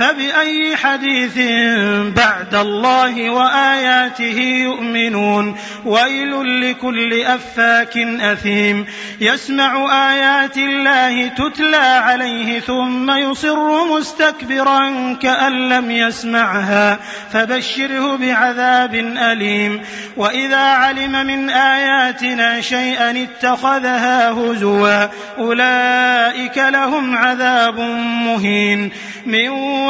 فبأي حديث بعد الله وآياته يؤمنون؟ ويل لكل أفاك أثيم. يسمع آيات الله تتلى عليه ثم يصر مستكبرا كأن لم يسمعها. فبشره بعذاب أليم. وإذا علم من آياتنا شيئا اتخذها هزوا أولئك لهم عذاب مهين. من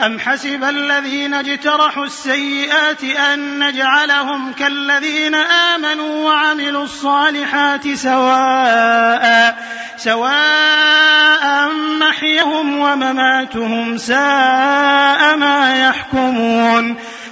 أم حسب الذين اجترحوا السيئات أن نجعلهم كالذين آمنوا وعملوا الصالحات سواء سواء محيهم ومماتهم ساء ما يحكمون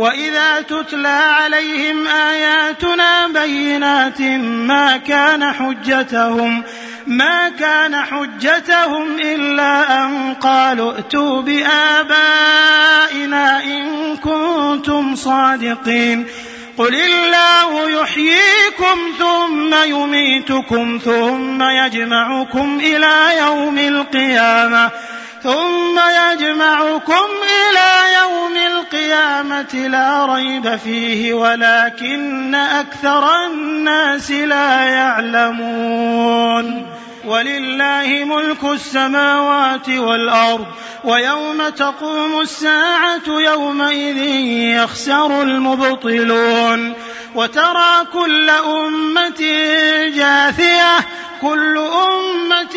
وإذا تتلى عليهم آياتنا بينات ما كان حجتهم ما كان حجتهم إلا قالوا ائتوا بآبائنا إن كنتم صادقين. قل الله يحييكم ثم يميتكم ثم يجمعكم إلى يوم القيامة ثم يجمعكم إلى يوم القيامة لا ريب فيه ولكن أكثر الناس لا يعلمون. ولله ملك السماوات والأرض ويوم تقوم الساعة يومئذ يخسر المبطلون. وترى كل أمة جاثية كل أمة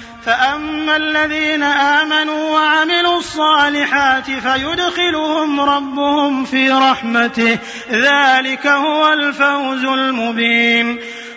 فأما الذين آمنوا وعملوا الصالحات فيدخلهم ربهم في رحمته. ذلك هو الفوز المبين.